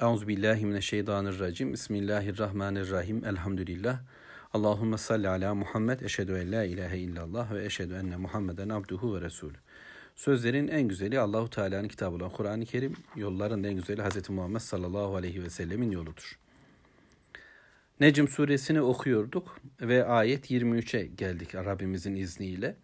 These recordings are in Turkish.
Euzu billahi mineşşeytanirracim. Bismillahirrahmanirrahim. Elhamdülillah. Allahumme salli ala Muhammed. Eşhedü en la ilahe illallah ve eşhedü enne Muhammeden abduhu ve resulü. Sözlerin en güzeli Allahu Teala'nın kitabı olan Kur'an-ı Kerim, yolların en güzeli Hz. Muhammed sallallahu aleyhi ve sellemin yoludur. Necm suresini okuyorduk ve ayet 23'e geldik Rabbimizin izniyle.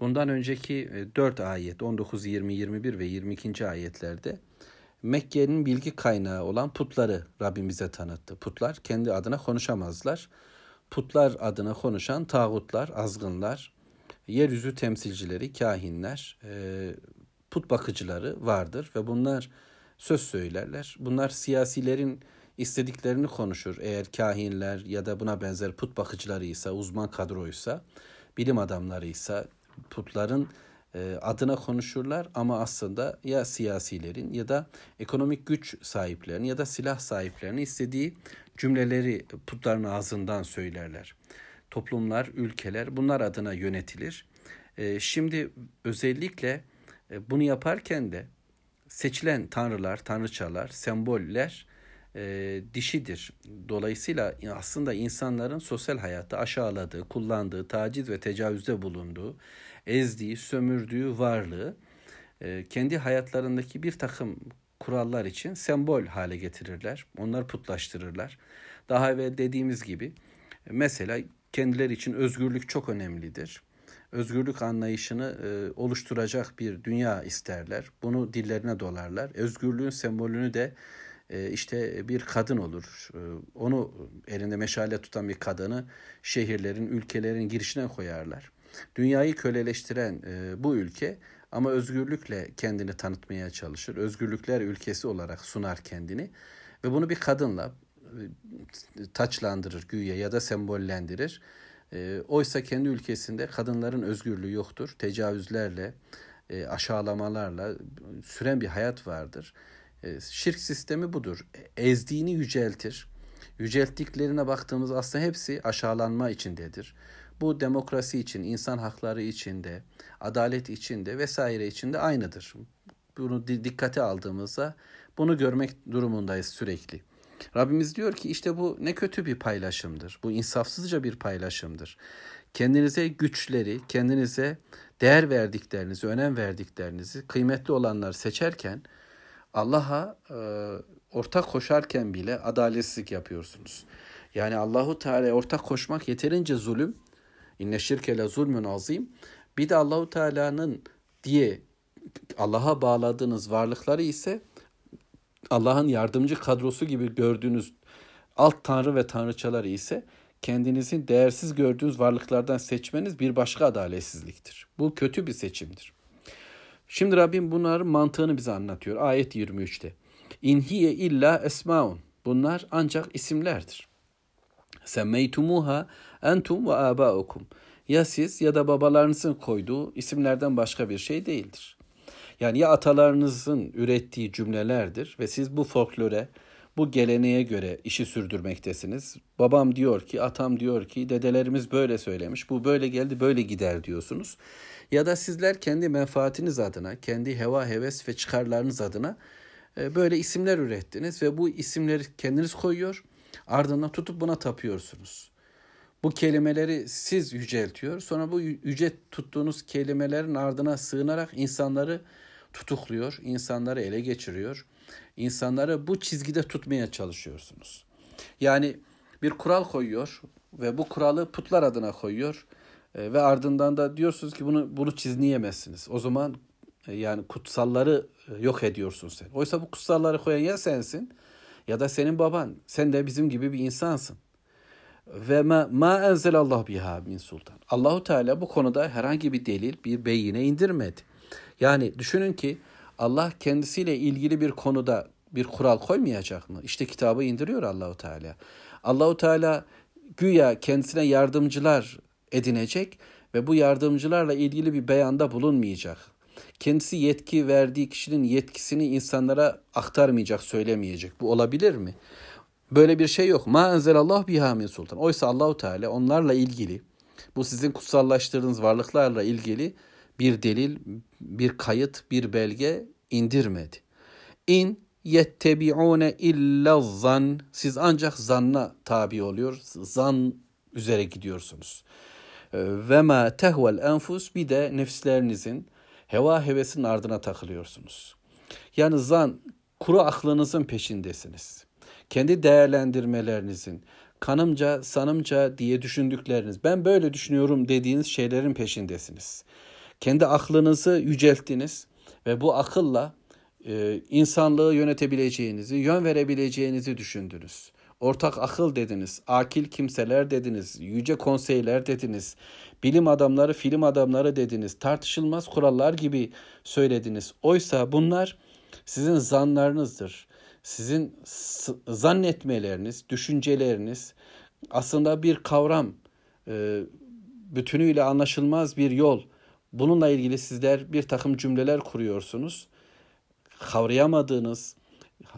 Bundan önceki 4 ayet 19, 20, 21 ve 22. ayetlerde Mekke'nin bilgi kaynağı olan putları Rabbimize tanıttı. Putlar kendi adına konuşamazlar. Putlar adına konuşan tağutlar, azgınlar, yeryüzü temsilcileri, kahinler, e, put bakıcıları vardır ve bunlar söz söylerler. Bunlar siyasilerin istediklerini konuşur. Eğer kahinler ya da buna benzer put bakıcılarıysa, uzman kadroysa, bilim adamlarıysa, putların adına konuşurlar ama aslında ya siyasilerin ya da ekonomik güç sahiplerinin ya da silah sahiplerinin istediği cümleleri putların ağzından söylerler. Toplumlar, ülkeler bunlar adına yönetilir. E, şimdi özellikle e, bunu yaparken de seçilen tanrılar, tanrıçalar, semboller e, dişidir. Dolayısıyla aslında insanların sosyal hayatta aşağıladığı, kullandığı, taciz ve tecavüzde bulunduğu, ezdiği, sömürdüğü varlığı e, kendi hayatlarındaki bir takım kurallar için sembol hale getirirler. Onları putlaştırırlar. Daha evvel dediğimiz gibi mesela kendileri için özgürlük çok önemlidir. Özgürlük anlayışını e, oluşturacak bir dünya isterler. Bunu dillerine dolarlar. Özgürlüğün sembolünü de e, işte bir kadın olur. E, onu elinde meşale tutan bir kadını şehirlerin, ülkelerin girişine koyarlar. Dünyayı köleleştiren e, bu ülke ama özgürlükle kendini tanıtmaya çalışır. Özgürlükler ülkesi olarak sunar kendini ve bunu bir kadınla taçlandırır güya ya da sembollendirir. oysa kendi ülkesinde kadınların özgürlüğü yoktur. Tecavüzlerle, aşağılamalarla süren bir hayat vardır. E, şirk sistemi budur. Ezdiğini yüceltir. Yücelttiklerine baktığımız aslında hepsi aşağılanma içindedir. Bu demokrasi için, insan hakları içinde, adalet içinde vesaire içinde aynıdır. Bunu dikkate aldığımızda bunu görmek durumundayız sürekli. Rabbimiz diyor ki işte bu ne kötü bir paylaşımdır. Bu insafsızca bir paylaşımdır. Kendinize güçleri, kendinize değer verdiklerinizi, önem verdiklerinizi, kıymetli olanları seçerken Allah'a e, ortak koşarken bile adaletsizlik yapıyorsunuz. Yani Allahu Teala ortak koşmak yeterince zulüm. İnne şirke le zulmün azim. Bir de Allahu Teala'nın diye Allah'a bağladığınız varlıkları ise Allah'ın yardımcı kadrosu gibi gördüğünüz alt tanrı ve tanrıçaları ise kendinizin değersiz gördüğünüz varlıklardan seçmeniz bir başka adaletsizliktir. Bu kötü bir seçimdir. Şimdi Rabbim bunların mantığını bize anlatıyor. Ayet 23'te. İnhiye illa esmaun. Bunlar ancak isimlerdir. Semmeytumuha entum ve abaukum. Ya siz ya da babalarınızın koyduğu isimlerden başka bir şey değildir. Yani ya atalarınızın ürettiği cümlelerdir ve siz bu folklore, bu geleneğe göre işi sürdürmektesiniz. Babam diyor ki, atam diyor ki, dedelerimiz böyle söylemiş, bu böyle geldi, böyle gider diyorsunuz. Ya da sizler kendi menfaatiniz adına, kendi heva, heves ve çıkarlarınız adına e, böyle isimler ürettiniz ve bu isimleri kendiniz koyuyor. Ardından tutup buna tapıyorsunuz. Bu kelimeleri siz yüceltiyor. Sonra bu yüce tuttuğunuz kelimelerin ardına sığınarak insanları tutukluyor, insanları ele geçiriyor. İnsanları bu çizgide tutmaya çalışıyorsunuz. Yani bir kural koyuyor ve bu kuralı putlar adına koyuyor. E, ve ardından da diyorsunuz ki bunu bunu çizleyemezsiniz. O zaman e, yani kutsalları e, yok ediyorsun sen. Oysa bu kutsalları koyan ya sensin ya da senin baban. Sen de bizim gibi bir insansın. Ve ma, ma enzelallah biha min sultan. Allahu Teala bu konuda herhangi bir delil, bir beyine indirmedi. Yani düşünün ki Allah kendisiyle ilgili bir konuda bir kural koymayacak mı? İşte kitabı indiriyor Allahu Teala. Allahu Teala güya kendisine yardımcılar edinecek ve bu yardımcılarla ilgili bir beyanda bulunmayacak. Kendisi yetki verdiği kişinin yetkisini insanlara aktarmayacak, söylemeyecek. Bu olabilir mi? Böyle bir şey yok. Ma enzelallah biha min sultan. Oysa Allahu Teala onlarla ilgili bu sizin kutsallaştırdığınız varlıklarla ilgili bir delil, bir kayıt, bir belge indirmedi. İn yettebi'une illa zan. Siz ancak zanna tabi oluyor. Zan üzere gidiyorsunuz. Ee, ve ma tehvel enfus bir de nefslerinizin heva hevesinin ardına takılıyorsunuz. Yani zan kuru aklınızın peşindesiniz. Kendi değerlendirmelerinizin, kanımca, sanımca diye düşündükleriniz, ben böyle düşünüyorum dediğiniz şeylerin peşindesiniz. Kendi aklınızı yücelttiniz ve bu akılla e, insanlığı yönetebileceğinizi, yön verebileceğinizi düşündünüz. Ortak akıl dediniz, akil kimseler dediniz, yüce konseyler dediniz, bilim adamları, film adamları dediniz, tartışılmaz kurallar gibi söylediniz. Oysa bunlar sizin zanlarınızdır. Sizin zannetmeleriniz, düşünceleriniz aslında bir kavram, e, bütünüyle anlaşılmaz bir yol. Bununla ilgili sizler bir takım cümleler kuruyorsunuz. Kavrayamadığınız,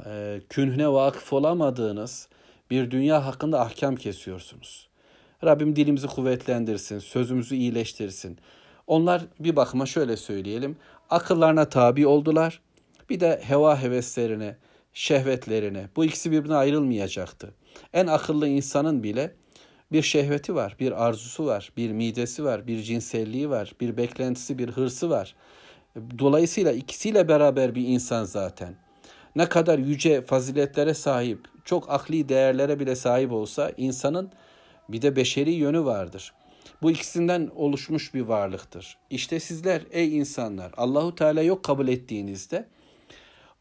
e, künhüne vakıf olamadığınız bir dünya hakkında ahkam kesiyorsunuz. Rabbim dilimizi kuvvetlendirsin, sözümüzü iyileştirsin. Onlar bir bakıma şöyle söyleyelim, akıllarına tabi oldular. Bir de heva heveslerine, şehvetlerine. Bu ikisi birbirine ayrılmayacaktı. En akıllı insanın bile bir şehveti var, bir arzusu var, bir midesi var, bir cinselliği var, bir beklentisi, bir hırsı var. Dolayısıyla ikisiyle beraber bir insan zaten. Ne kadar yüce faziletlere sahip, çok akli değerlere bile sahip olsa insanın bir de beşeri yönü vardır. Bu ikisinden oluşmuş bir varlıktır. İşte sizler ey insanlar Allahu Teala yok kabul ettiğinizde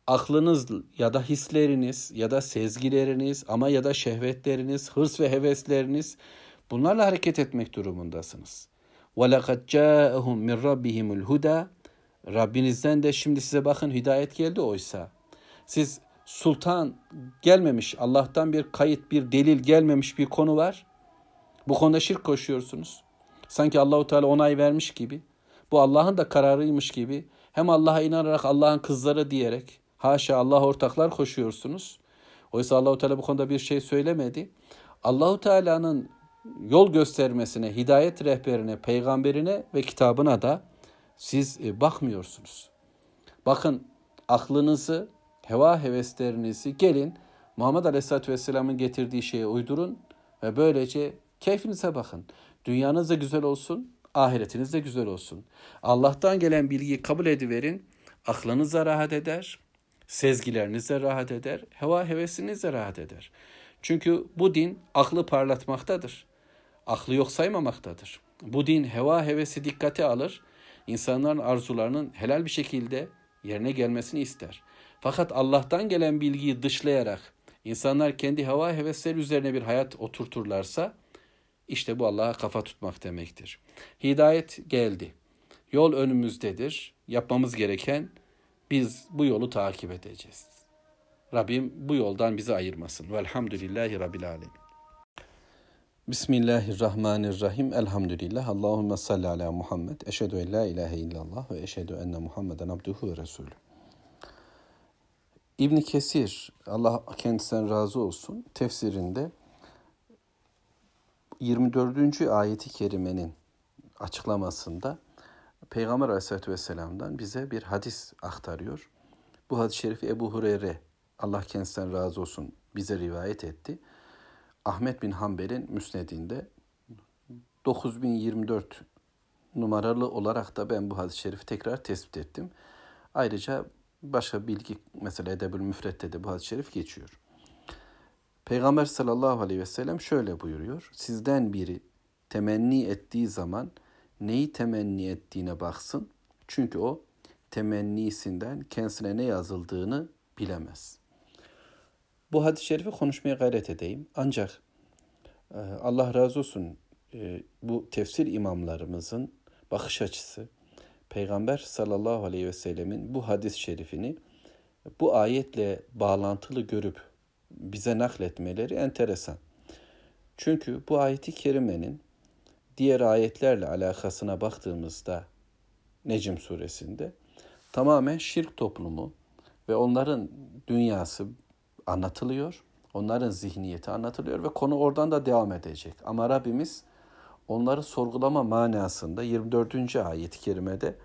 aklınız ya da hisleriniz ya da sezgileriniz ama ya da şehvetleriniz, hırs ve hevesleriniz bunlarla hareket etmek durumundasınız. وَلَقَدْ جَاءَهُمْ مِنْ رَبِّهِمُ الْهُدَى Rabbinizden de şimdi size bakın hidayet geldi oysa. Siz sultan gelmemiş, Allah'tan bir kayıt, bir delil gelmemiş bir konu var. Bu konuda şirk koşuyorsunuz. Sanki Allahu Teala onay vermiş gibi. Bu Allah'ın da kararıymış gibi. Hem Allah'a inanarak Allah'ın kızları diyerek haşa Allah ortaklar koşuyorsunuz. Oysa Allahu Teala bu konuda bir şey söylemedi. Allahu Teala'nın yol göstermesine, hidayet rehberine, peygamberine ve kitabına da siz e, bakmıyorsunuz. Bakın aklınızı, heva heveslerinizi gelin Muhammed Aleyhisselatü Vesselam'ın getirdiği şeye uydurun ve böylece keyfinize bakın. Dünyanız da güzel olsun, ahiretiniz de güzel olsun. Allah'tan gelen bilgiyi kabul ediverin, aklınız rahat eder, sezgileriniz de rahat eder, heva hevesiniz de rahat eder. Çünkü bu din aklı parlatmaktadır. Aklı yok saymamaktadır. Bu din heva hevesi dikkate alır, insanların arzularının helal bir şekilde yerine gelmesini ister. Fakat Allah'tan gelen bilgiyi dışlayarak insanlar kendi hava hevesleri üzerine bir hayat oturturlarsa işte bu Allah'a kafa tutmak demektir. Hidayet geldi. Yol önümüzdedir. Yapmamız gereken biz bu yolu takip edeceğiz. Rabbim bu yoldan bizi ayırmasın. Velhamdülillahi Rabbil Alemin. Bismillahirrahmanirrahim. Elhamdülillah. Allahümme salli ala Muhammed. Eşhedü en la ilahe illallah ve eşhedü enne Muhammeden abduhu ve resulü. İbn Kesir, Allah kendisinden razı olsun, tefsirinde 24. ayeti kerimenin açıklamasında Peygamber Aleyhisselatü Vesselam'dan bize bir hadis aktarıyor. Bu hadis-i şerifi Ebu Hureyre, Allah kendisinden razı olsun, bize rivayet etti. Ahmet bin Hanbel'in müsnedinde 9024 numaralı olarak da ben bu hadis-i şerifi tekrar tespit ettim. Ayrıca başka bilgi mesela Edebül Müfret'te de bu hadis-i şerif geçiyor. Peygamber sallallahu aleyhi ve sellem şöyle buyuruyor. Sizden biri temenni ettiği zaman neyi temenni ettiğine baksın. Çünkü o temennisinden kendisine ne yazıldığını bilemez. Bu hadis-i şerifi konuşmaya gayret edeyim. Ancak e, Allah razı olsun e, bu tefsir imamlarımızın bakış açısı, Peygamber sallallahu aleyhi ve sellemin bu hadis-i şerifini bu ayetle bağlantılı görüp bize nakletmeleri enteresan. Çünkü bu ayeti kerimenin diğer ayetlerle alakasına baktığımızda Necim suresinde tamamen şirk toplumu ve onların dünyası anlatılıyor. Onların zihniyeti anlatılıyor ve konu oradan da devam edecek. Ama Rabbimiz onları sorgulama manasında 24. ayet-i kerimede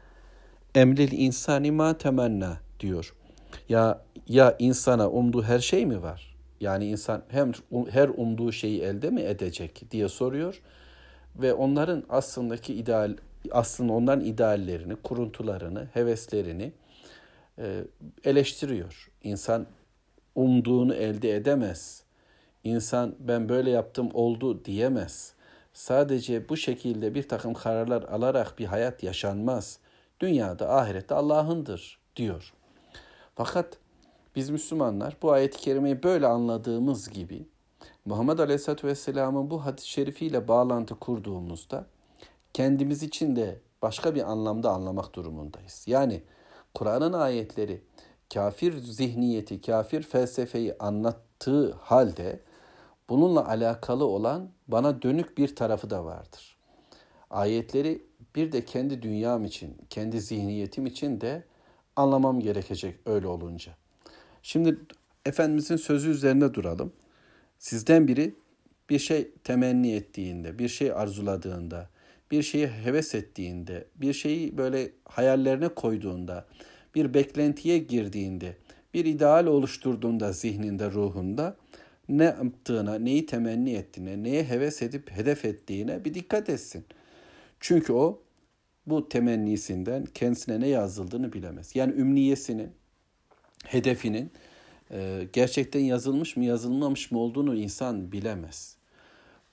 emlil insani ma temenna diyor. Ya ya insana umduğu her şey mi var? Yani insan hem her umduğu şeyi elde mi edecek diye soruyor ve onların aslındaki ideal aslında onların ideallerini, kuruntularını, heveslerini e, eleştiriyor. İnsan umduğunu elde edemez. İnsan ben böyle yaptım oldu diyemez. Sadece bu şekilde bir takım kararlar alarak bir hayat yaşanmaz. Dünyada, ahirette Allah'ındır diyor. Fakat biz Müslümanlar bu ayet-i kerimeyi böyle anladığımız gibi Muhammed Aleyhisselatü Vesselam'ın bu hadis-i şerifiyle bağlantı kurduğumuzda kendimiz için de başka bir anlamda anlamak durumundayız. Yani Kur'an'ın ayetleri kafir zihniyeti, kafir felsefeyi anlattığı halde bununla alakalı olan bana dönük bir tarafı da vardır. Ayetleri bir de kendi dünyam için, kendi zihniyetim için de anlamam gerekecek öyle olunca. Şimdi Efendimizin sözü üzerinde duralım. Sizden biri bir şey temenni ettiğinde, bir şey arzuladığında, bir şeyi heves ettiğinde, bir şeyi böyle hayallerine koyduğunda, bir beklentiye girdiğinde, bir ideal oluşturduğunda zihninde, ruhunda ne yaptığına, neyi temenni ettiğine, neye heves edip hedef ettiğine bir dikkat etsin. Çünkü o bu temennisinden kendisine ne yazıldığını bilemez. Yani ümniyesinin, hedefinin e, gerçekten yazılmış mı yazılmamış mı olduğunu insan bilemez.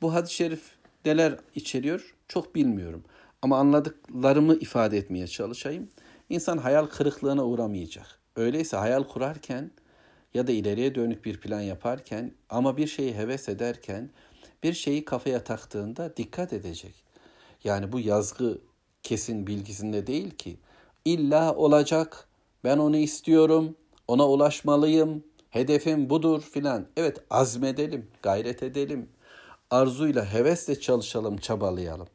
Bu hadis-i şerif neler içeriyor çok bilmiyorum. Ama anladıklarımı ifade etmeye çalışayım. İnsan hayal kırıklığına uğramayacak. Öyleyse hayal kurarken ya da ileriye dönük bir plan yaparken ama bir şeyi heves ederken bir şeyi kafaya taktığında dikkat edecek. Yani bu yazgı kesin bilgisinde değil ki. İlla olacak, ben onu istiyorum, ona ulaşmalıyım, hedefim budur filan. Evet azmedelim, gayret edelim. Arzuyla, hevesle çalışalım, çabalayalım.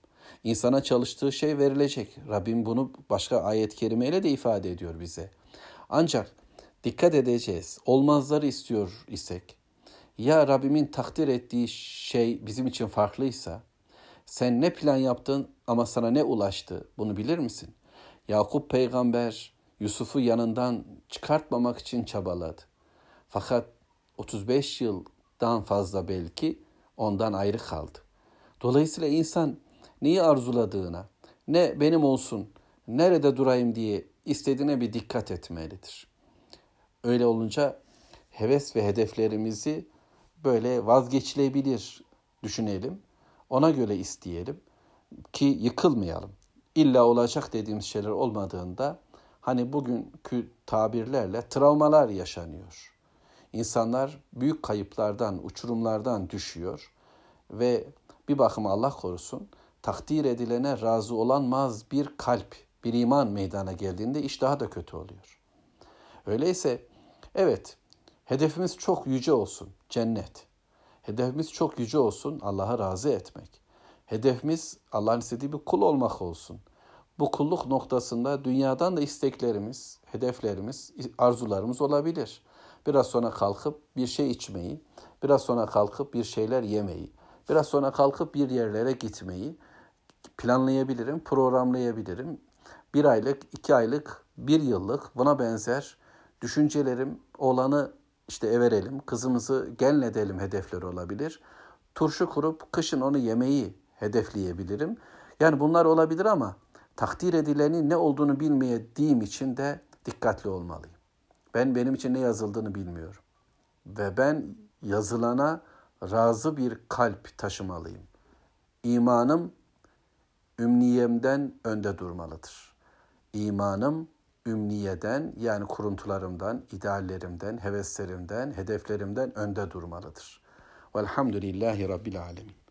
İnsana çalıştığı şey verilecek. Rabbim bunu başka ayet-i kerimeyle de ifade ediyor bize. Ancak dikkat edeceğiz. Olmazları istiyor isek, ya Rabbimin takdir ettiği şey bizim için farklıysa, sen ne plan yaptın ama sana ne ulaştı bunu bilir misin? Yakup peygamber Yusuf'u yanından çıkartmamak için çabaladı. Fakat 35 yıldan fazla belki ondan ayrı kaldı. Dolayısıyla insan neyi arzuladığına, ne benim olsun, nerede durayım diye istediğine bir dikkat etmelidir. Öyle olunca heves ve hedeflerimizi böyle vazgeçilebilir düşünelim. Ona göre isteyelim ki yıkılmayalım. İlla olacak dediğimiz şeyler olmadığında hani bugünkü tabirlerle travmalar yaşanıyor. İnsanlar büyük kayıplardan, uçurumlardan düşüyor ve bir bakıma Allah korusun takdir edilene razı olanmaz bir kalp, bir iman meydana geldiğinde iş daha da kötü oluyor. Öyleyse evet hedefimiz çok yüce olsun cennet. Hedefimiz çok yüce olsun Allah'a razı etmek. Hedefimiz Allah'ın istediği bir kul olmak olsun. Bu kulluk noktasında dünyadan da isteklerimiz, hedeflerimiz, arzularımız olabilir. Biraz sonra kalkıp bir şey içmeyi, biraz sonra kalkıp bir şeyler yemeyi, biraz sonra kalkıp bir yerlere gitmeyi planlayabilirim, programlayabilirim. Bir aylık, iki aylık, bir yıllık buna benzer düşüncelerim olanı işte everelim, kızımızı genledelim hedefleri olabilir. Turşu kurup kışın onu yemeyi hedefleyebilirim. Yani bunlar olabilir ama takdir edilenin ne olduğunu bilmediğim için de dikkatli olmalıyım. Ben benim için ne yazıldığını bilmiyorum. Ve ben yazılana razı bir kalp taşımalıyım. İmanım ümniyemden önde durmalıdır. İmanım ümniyeden yani kuruntularımdan, ideallerimden, heveslerimden, hedeflerimden önde durmalıdır. Velhamdülillahi Rabbil Alemin.